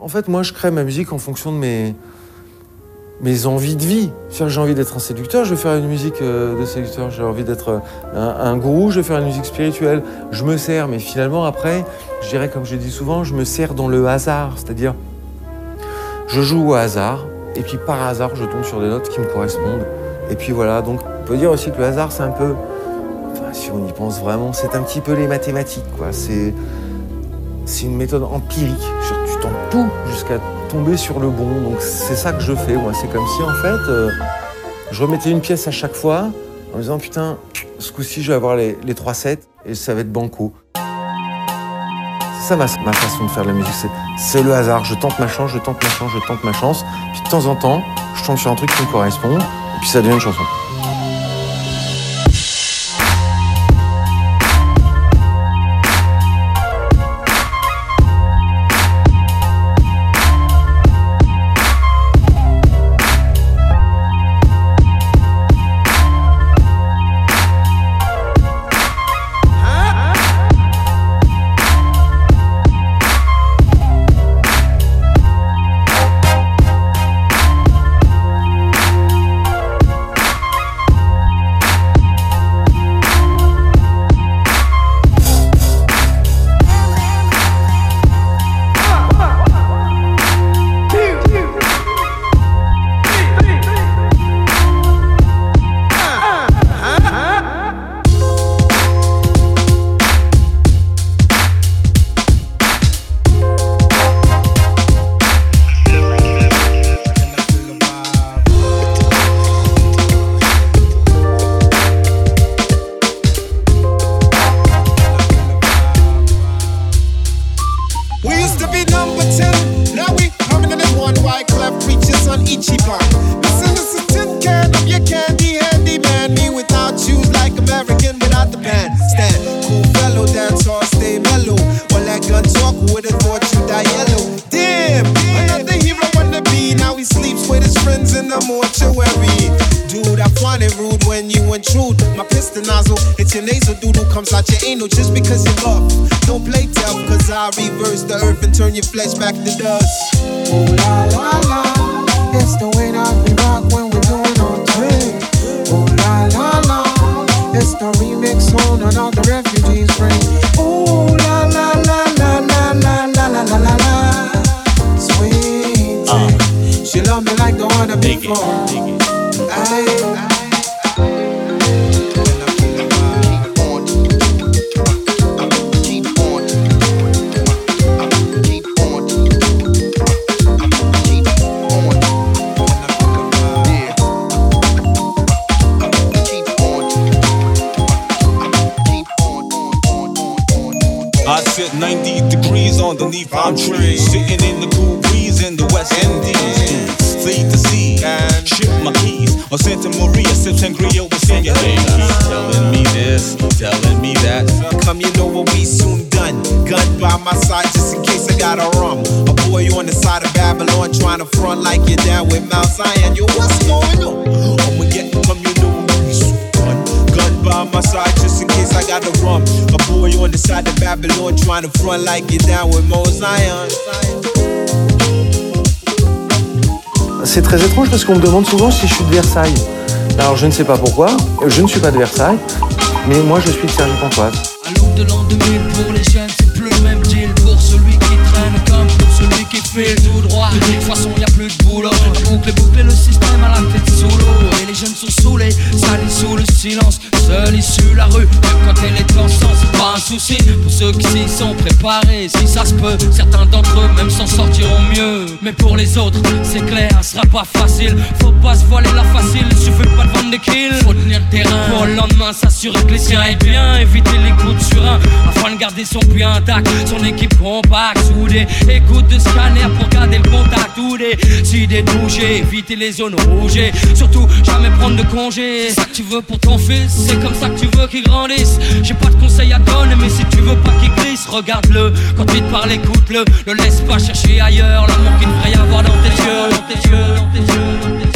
En fait, moi, je crée ma musique en fonction de mes, envies de vie. J'ai envie d'être un séducteur, je vais faire une musique euh, de séducteur. J'ai envie d'être un, un, gourou, je vais faire une musique spirituelle. Je me sers, mais finalement, après, je dirais, comme je dis souvent, je me sers dans le hasard. C'est-à-dire, je joue au hasard, et puis par hasard, je tombe sur des notes qui me correspondent. Et puis voilà, donc on peut dire aussi que le hasard, c'est un peu, enfin, si on y pense vraiment, c'est un petit peu les mathématiques, quoi. C'est, une méthode empirique. Tout jusqu'à tomber sur le bon. Donc c'est ça que je fais, moi. C'est comme si, en fait, euh, je remettais une pièce à chaque fois en me disant, putain, ce coup-ci, je vais avoir les, 3 sets et ça va être banco. C'est ça ma, ma, façon de faire la musique. C'est le hasard. Je tente ma chance, je tente ma chance, je tente ma chance. Puis de temps en temps, je tombe sur un truc qui me correspond. Et puis ça devient une chanson. my keys. Or Santa Maria sips sangria with Santa Telling me this, telling me that. Come, you know what we soon done. Gun by my side just in case I got a rum. A boy on the side of Babylon trying to front like you're down with Mount Zion. Yo, what's going on? I'ma get come, you know what we soon done. Gun by my side just in case I got a rum. A boy on the side of Babylon trying to front like you're down with Mount Zion. C'est très étrange parce qu'on me demande souvent si je suis de Versailles. Alors je ne sais pas pourquoi, je ne suis pas de Versailles, mais moi je suis de Sergi Pontoise. À de l'an 2000 pour les jeunes, c'est plus le même deal pour celui qui traîne comme pour celui qui fait tout droit. De toute façon, y a plus de boulot. Boucler, boucler le système jeunes sont saoulés, salis sous le silence. Seul issu la rue, même quand elle est en sens, c'est pas un souci. Pour ceux qui s'y sont préparés, si ça se peut, certains d'entre eux même s'en sortiront mieux. Mais pour les autres, c'est clair, ce sera pas facile. Faut pas se voiler la facile, suffit pas de vendre des kills. Faut tenir le terrain pour le lendemain s'assurer que les siens est bien. Éviter les coups de surin afin de garder son puits intact. Son équipe compacte, soudée. Écoute de scanner pour garder le contact. Ou des idées éviter les zones rouges. Surtout, jamais prendre de congé. C'est ça que tu veux pour ton fils, c'est comme ça que tu veux qu'il grandisse. J'ai pas de conseils à donner, mais si tu veux pas qu'il glisse, regarde-le. Quand il te parle, écoute-le. Ne laisse pas chercher ailleurs l'amour qu'il devrait y avoir dans tes yeux, dans tes yeux, dans tes yeux. Dans tes yeux.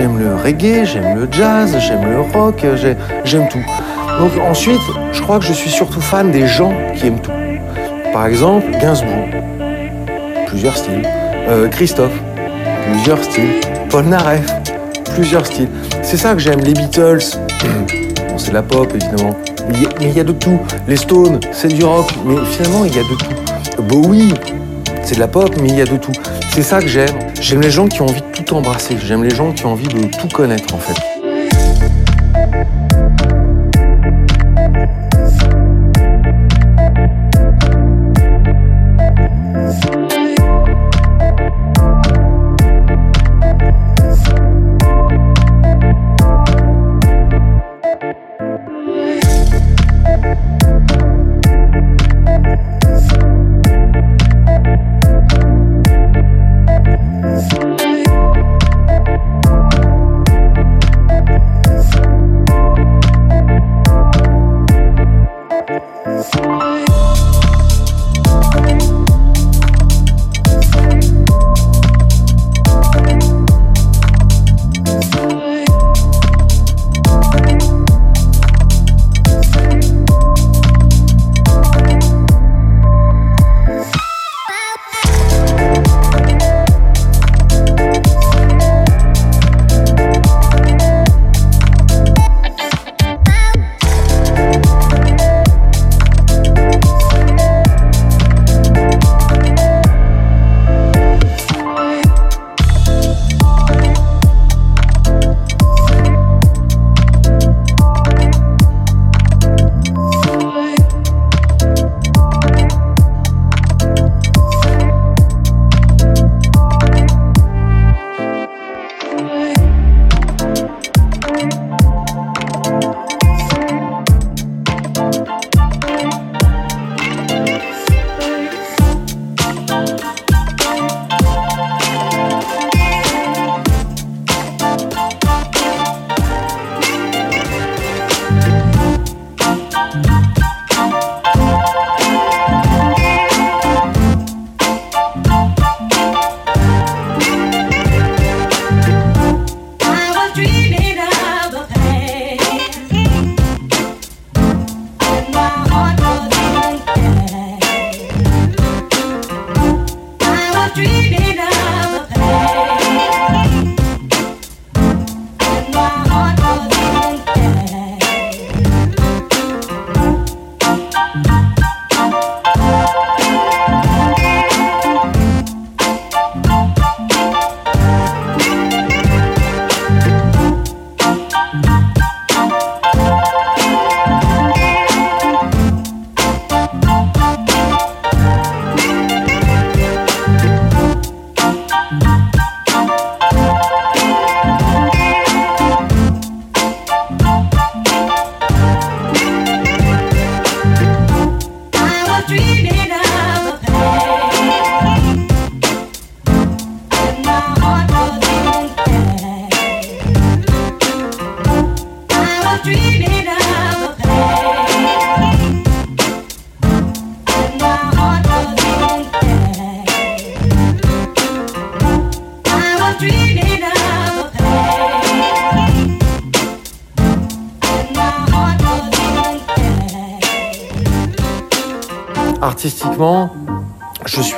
J'aime le reggae, j'aime le jazz, j'aime le rock, j'ai- j'aime tout. Donc ensuite, je crois que je suis surtout fan des gens qui aiment tout. Par exemple, Gainsbourg, plusieurs styles. Euh, Christophe, plusieurs styles. Paul Naref, plusieurs styles. C'est ça que j'aime. Les Beatles, c'est de la pop évidemment. Mais il y a de tout. Les Stones, c'est du rock, mais finalement il y a de tout. Bowie, c'est de la pop, mais il y a de tout. C'est ça que j'aime. J'aime les gens qui ont envie de tout embrasser. J'aime les gens qui ont envie de tout connaître, en fait.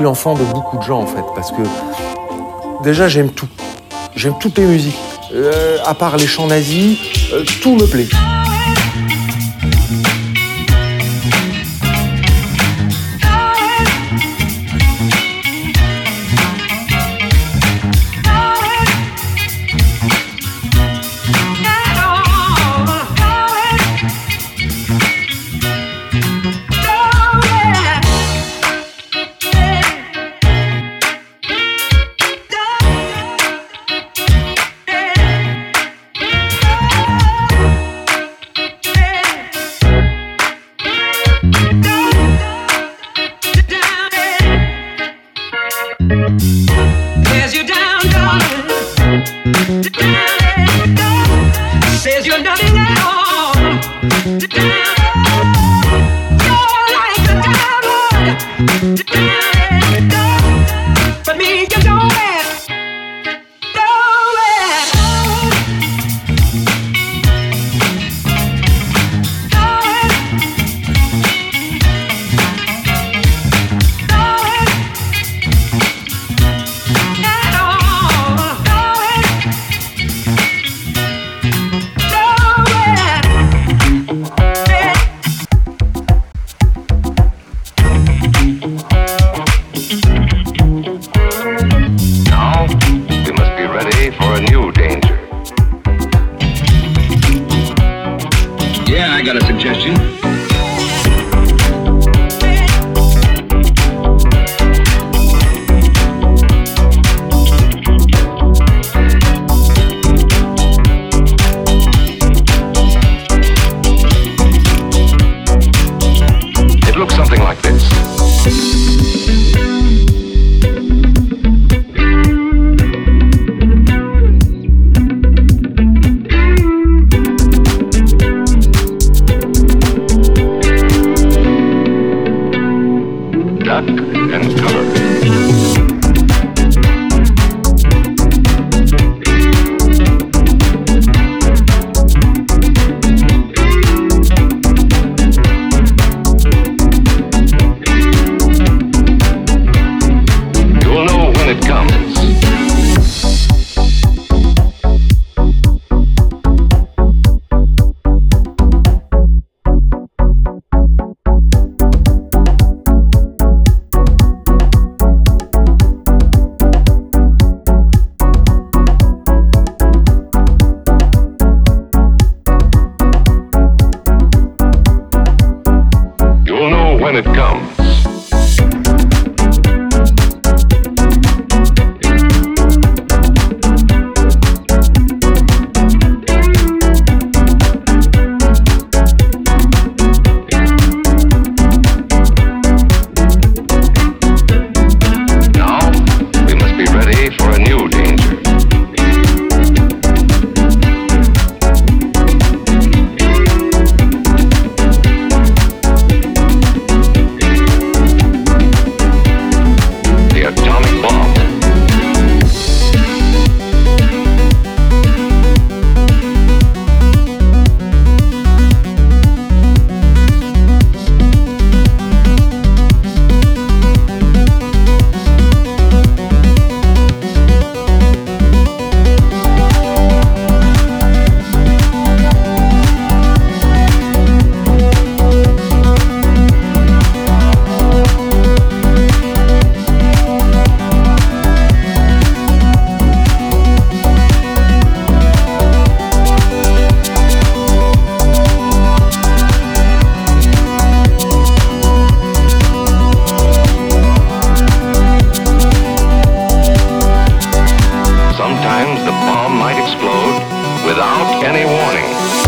Suis l'enfant de beaucoup de gens, en fait, parce que déjà, j'aime tout. J'aime toutes les musiques. euh, à part les chants nazis, euh, tout me plaît. Yeah, yeah. Sometimes the bomb might explode without any warning.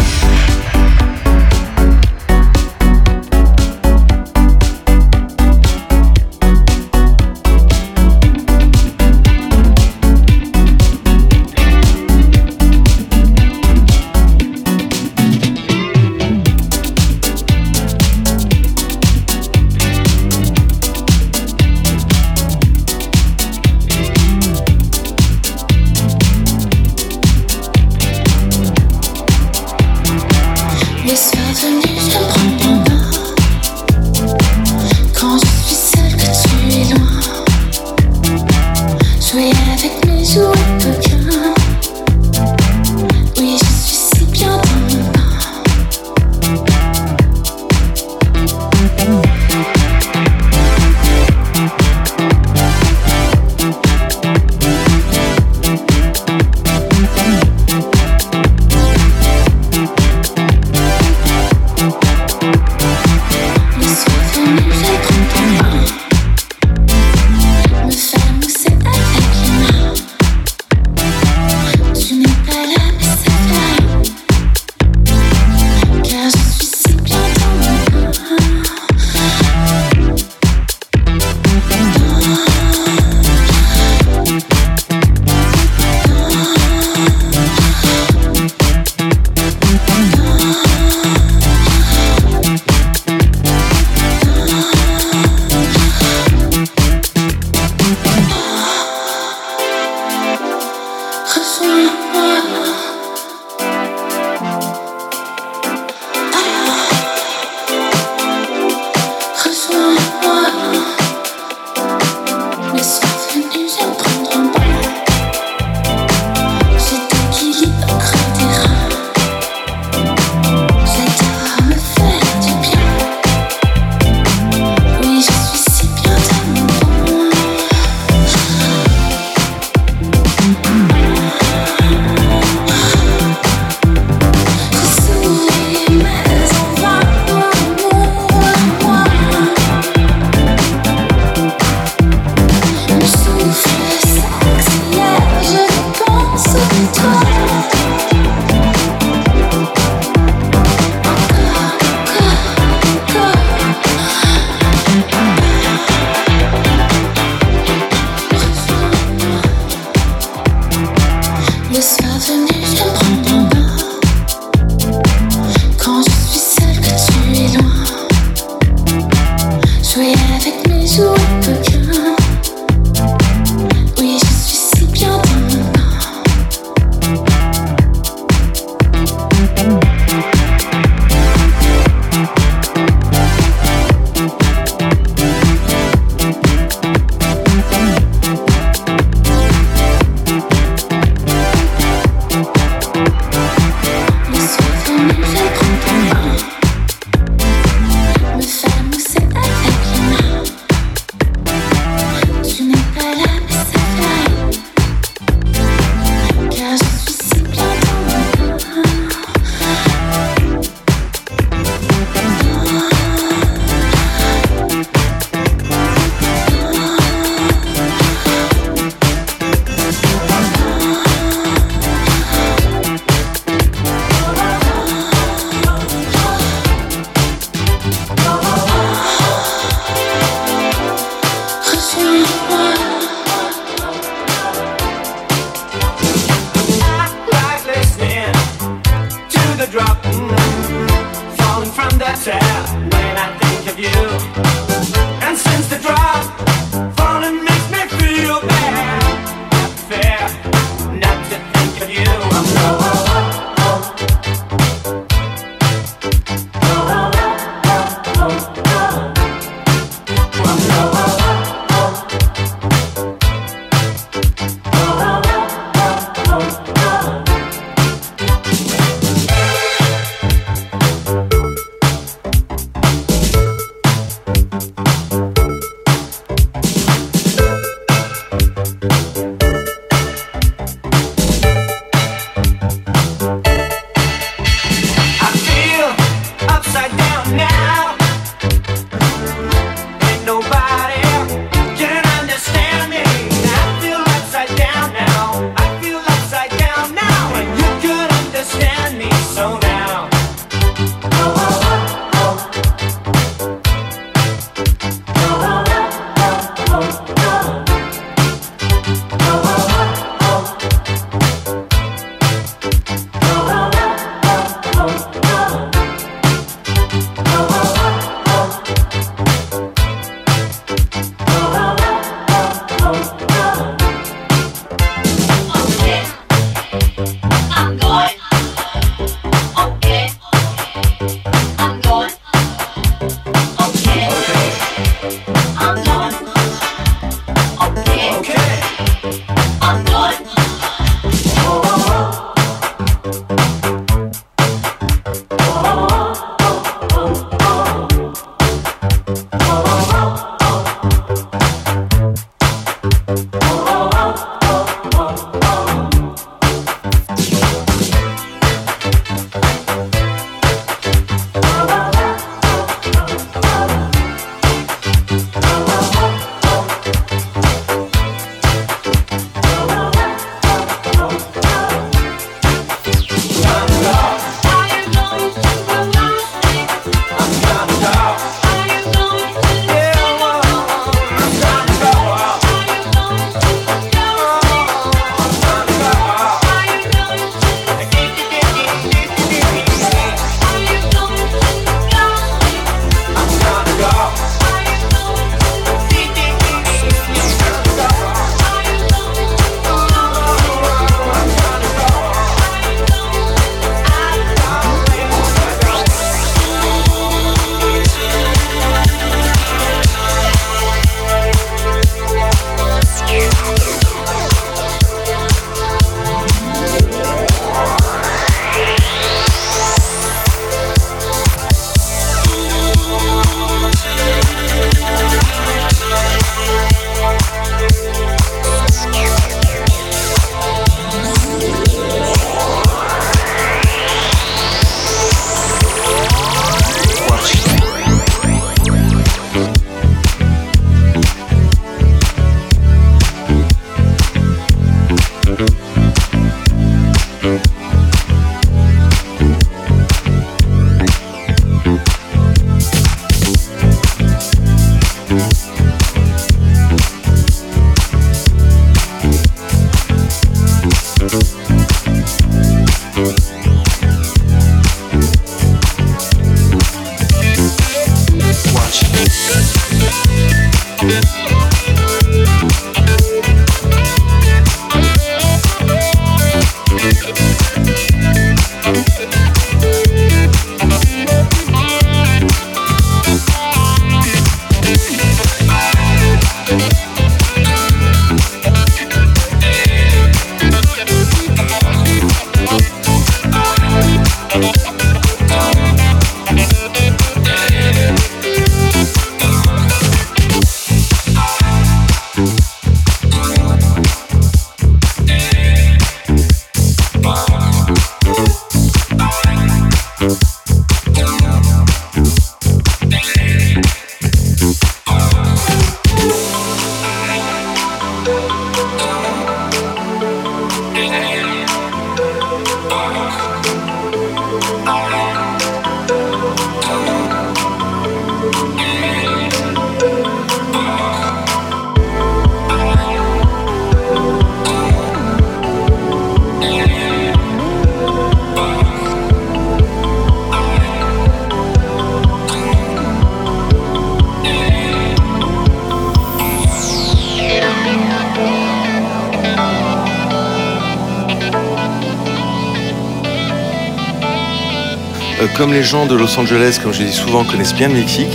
Les gens de Los Angeles, comme je dis souvent, connaissent bien le Mexique,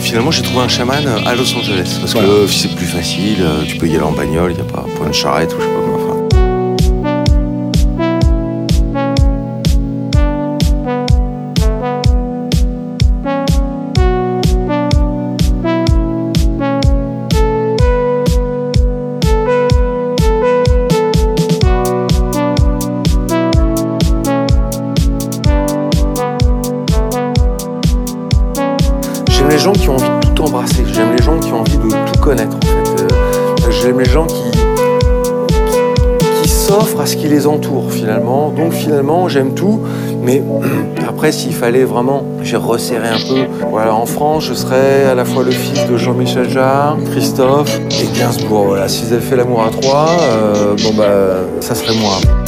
finalement j'ai trouvé un chaman à Los Angeles. Parce Voilà. que c'est plus facile, euh, tu peux y aller en bagnole, il n'y a pas point de charrette ou je à ce qui les entoure, finalement. Donc, finalement, j'aime tout. Mais après, s'il fallait vraiment, j'ai resserré un peu. Voilà, en France, je serais à la fois le fils de Jean-Michel Jarre, Christophe et Gainsbourg. Voilà, s'ils avaient fait l'amour à trois, euh, bon bah, ça serait moi.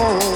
oh.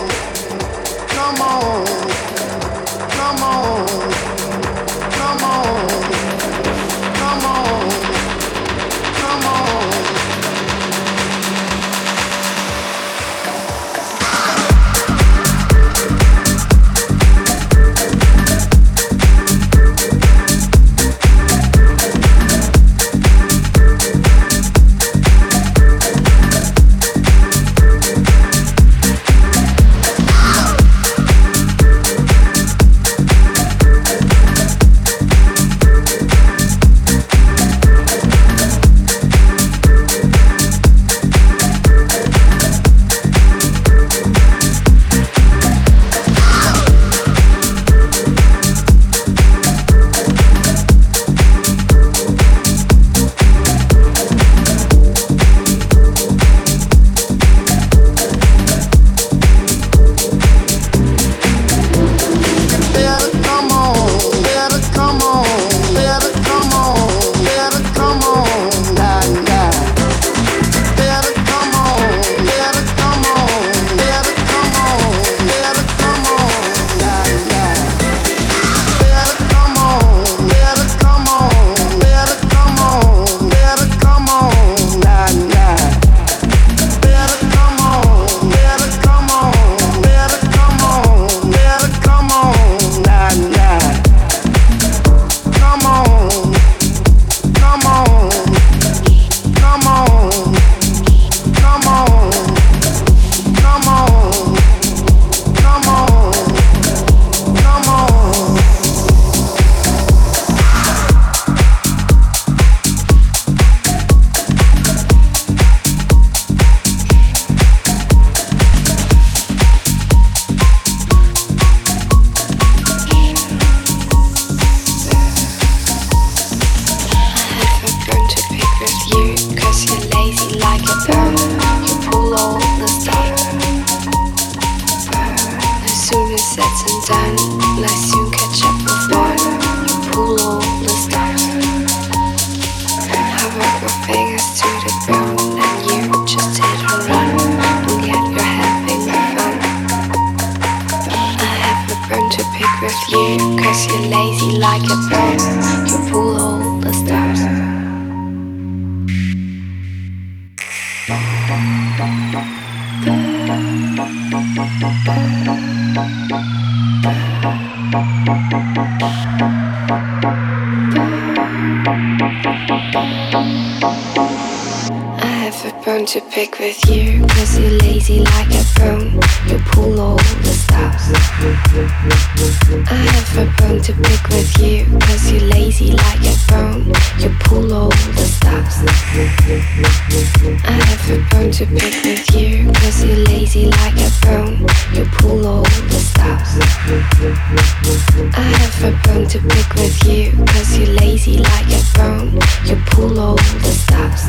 I have a bone to pick with you, cause you're lazy like a bone. You pull all the stops.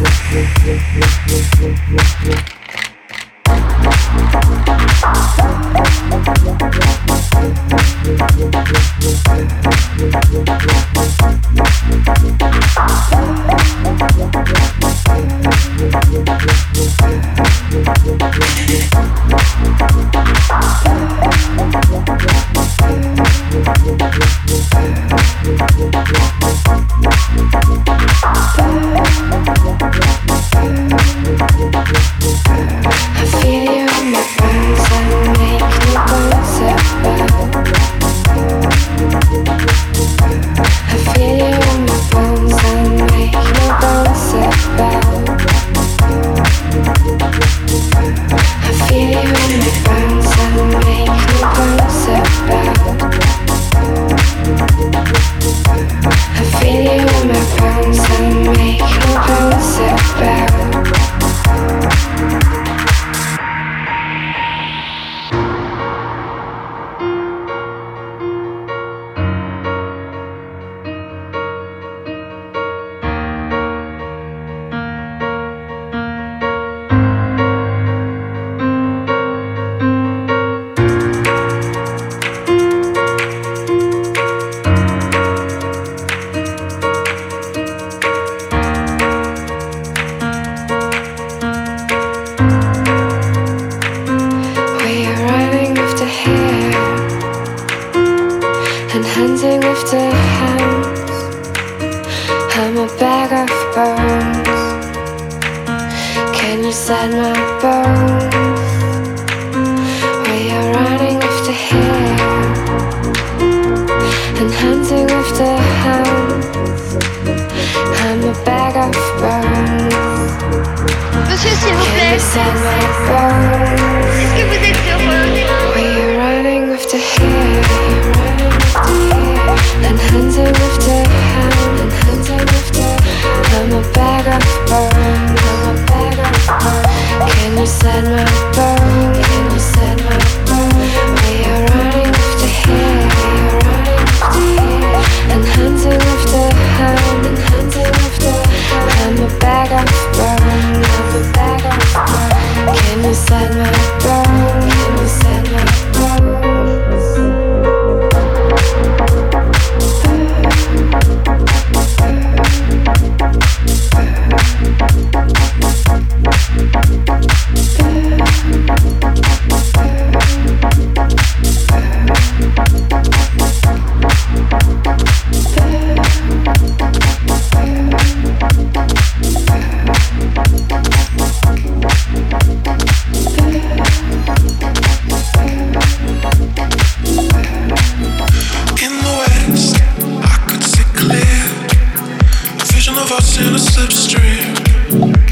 Of us in a slipstream.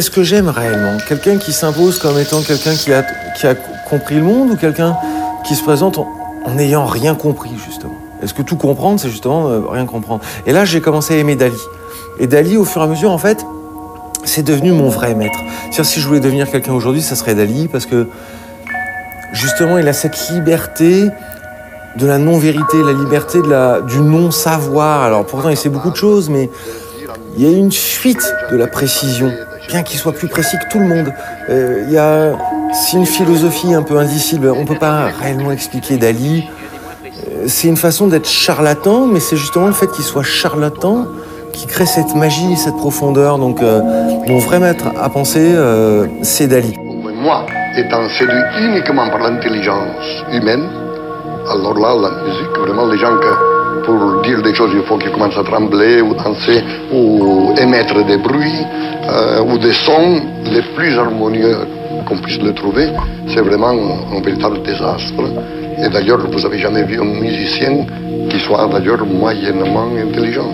Qu'est-ce que j'aime réellement Quelqu'un qui s'impose comme étant quelqu'un qui a, compris le monde ou quelqu'un qui se présente en n'ayant rien compris, justement Est-ce que tout comprendre, c'est justement euh, rien comprendre? Et là, j'ai commencé à aimer Dali. Et Dali, au fur et à mesure, en fait, c'est devenu mon vrai maître. Si je voulais devenir quelqu'un aujourd'hui, ça serait Dali, parce que justement, il a cette liberté de la non-vérité, la liberté du non-savoir. Alors pourtant, il sait beaucoup de choses, mais il y a une fuite de la précision, bien qu'il soit plus précis que tout le monde. Euh, il y a, c'est une philosophie un peu indicible. On ne peut pas réellement expliquer Dali. Euh, C'est une façon d'être charlatan, mais c'est justement le fait qu'il soit charlatan qui crée cette magie, cette profondeur. Donc, euh, mon vrai maître à penser, euh, c'est Dali. Moi, étant séduit uniquement par l'intelligence humaine, alors là, la musique, vraiment, les gens que pour choses, il faut qu'ils commencent à trembler ou danser ou émettre des bruits euh, ou des sons les plus harmonieux qu'on puisse le trouver, c'est vraiment un véritable désastre. Et d'ailleurs, vous n'avez jamais vu un musicien qui soit d'ailleurs moyennement intelligent.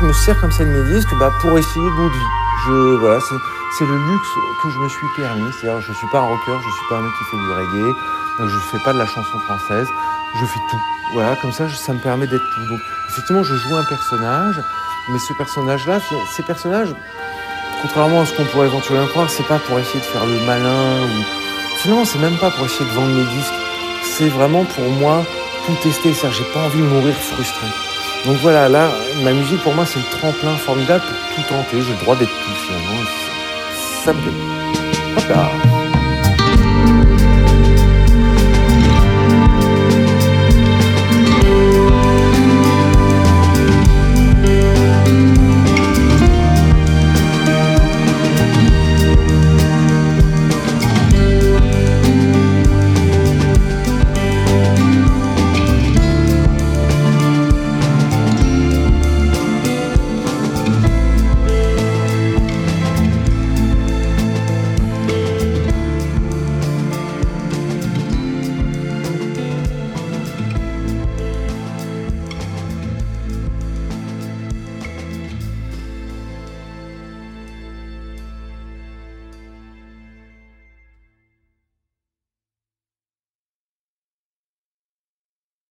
Je me sers comme ça de mes disques bah, pour essayer d'autres vies. Je, voilà, c'est, le luxe que je me suis permis. C'est-à-dire, je suis pas un rocker, je suis pas un mec qui fait du reggae, je fais pas de la chanson française, je fais tout. Voilà, comme ça, ça me permet d'être tout. Donc, effectivement, je joue un personnage, mais ce personnage-là, ces personnages, contrairement à ce qu'on pourrait éventuellement croire, c'est pas pour essayer de faire le malin ou finalement, c'est même pas pour essayer de vendre mes disques. C'est vraiment pour moi tout tester. C'est-à-dire, j'ai pas envie de mourir frustré. Donc voilà, là, ma musique pour moi, c'est le tremplin formidable pour tout tenter. J'ai le droit d'être tout finalement. Ça, me plaît. Hop là.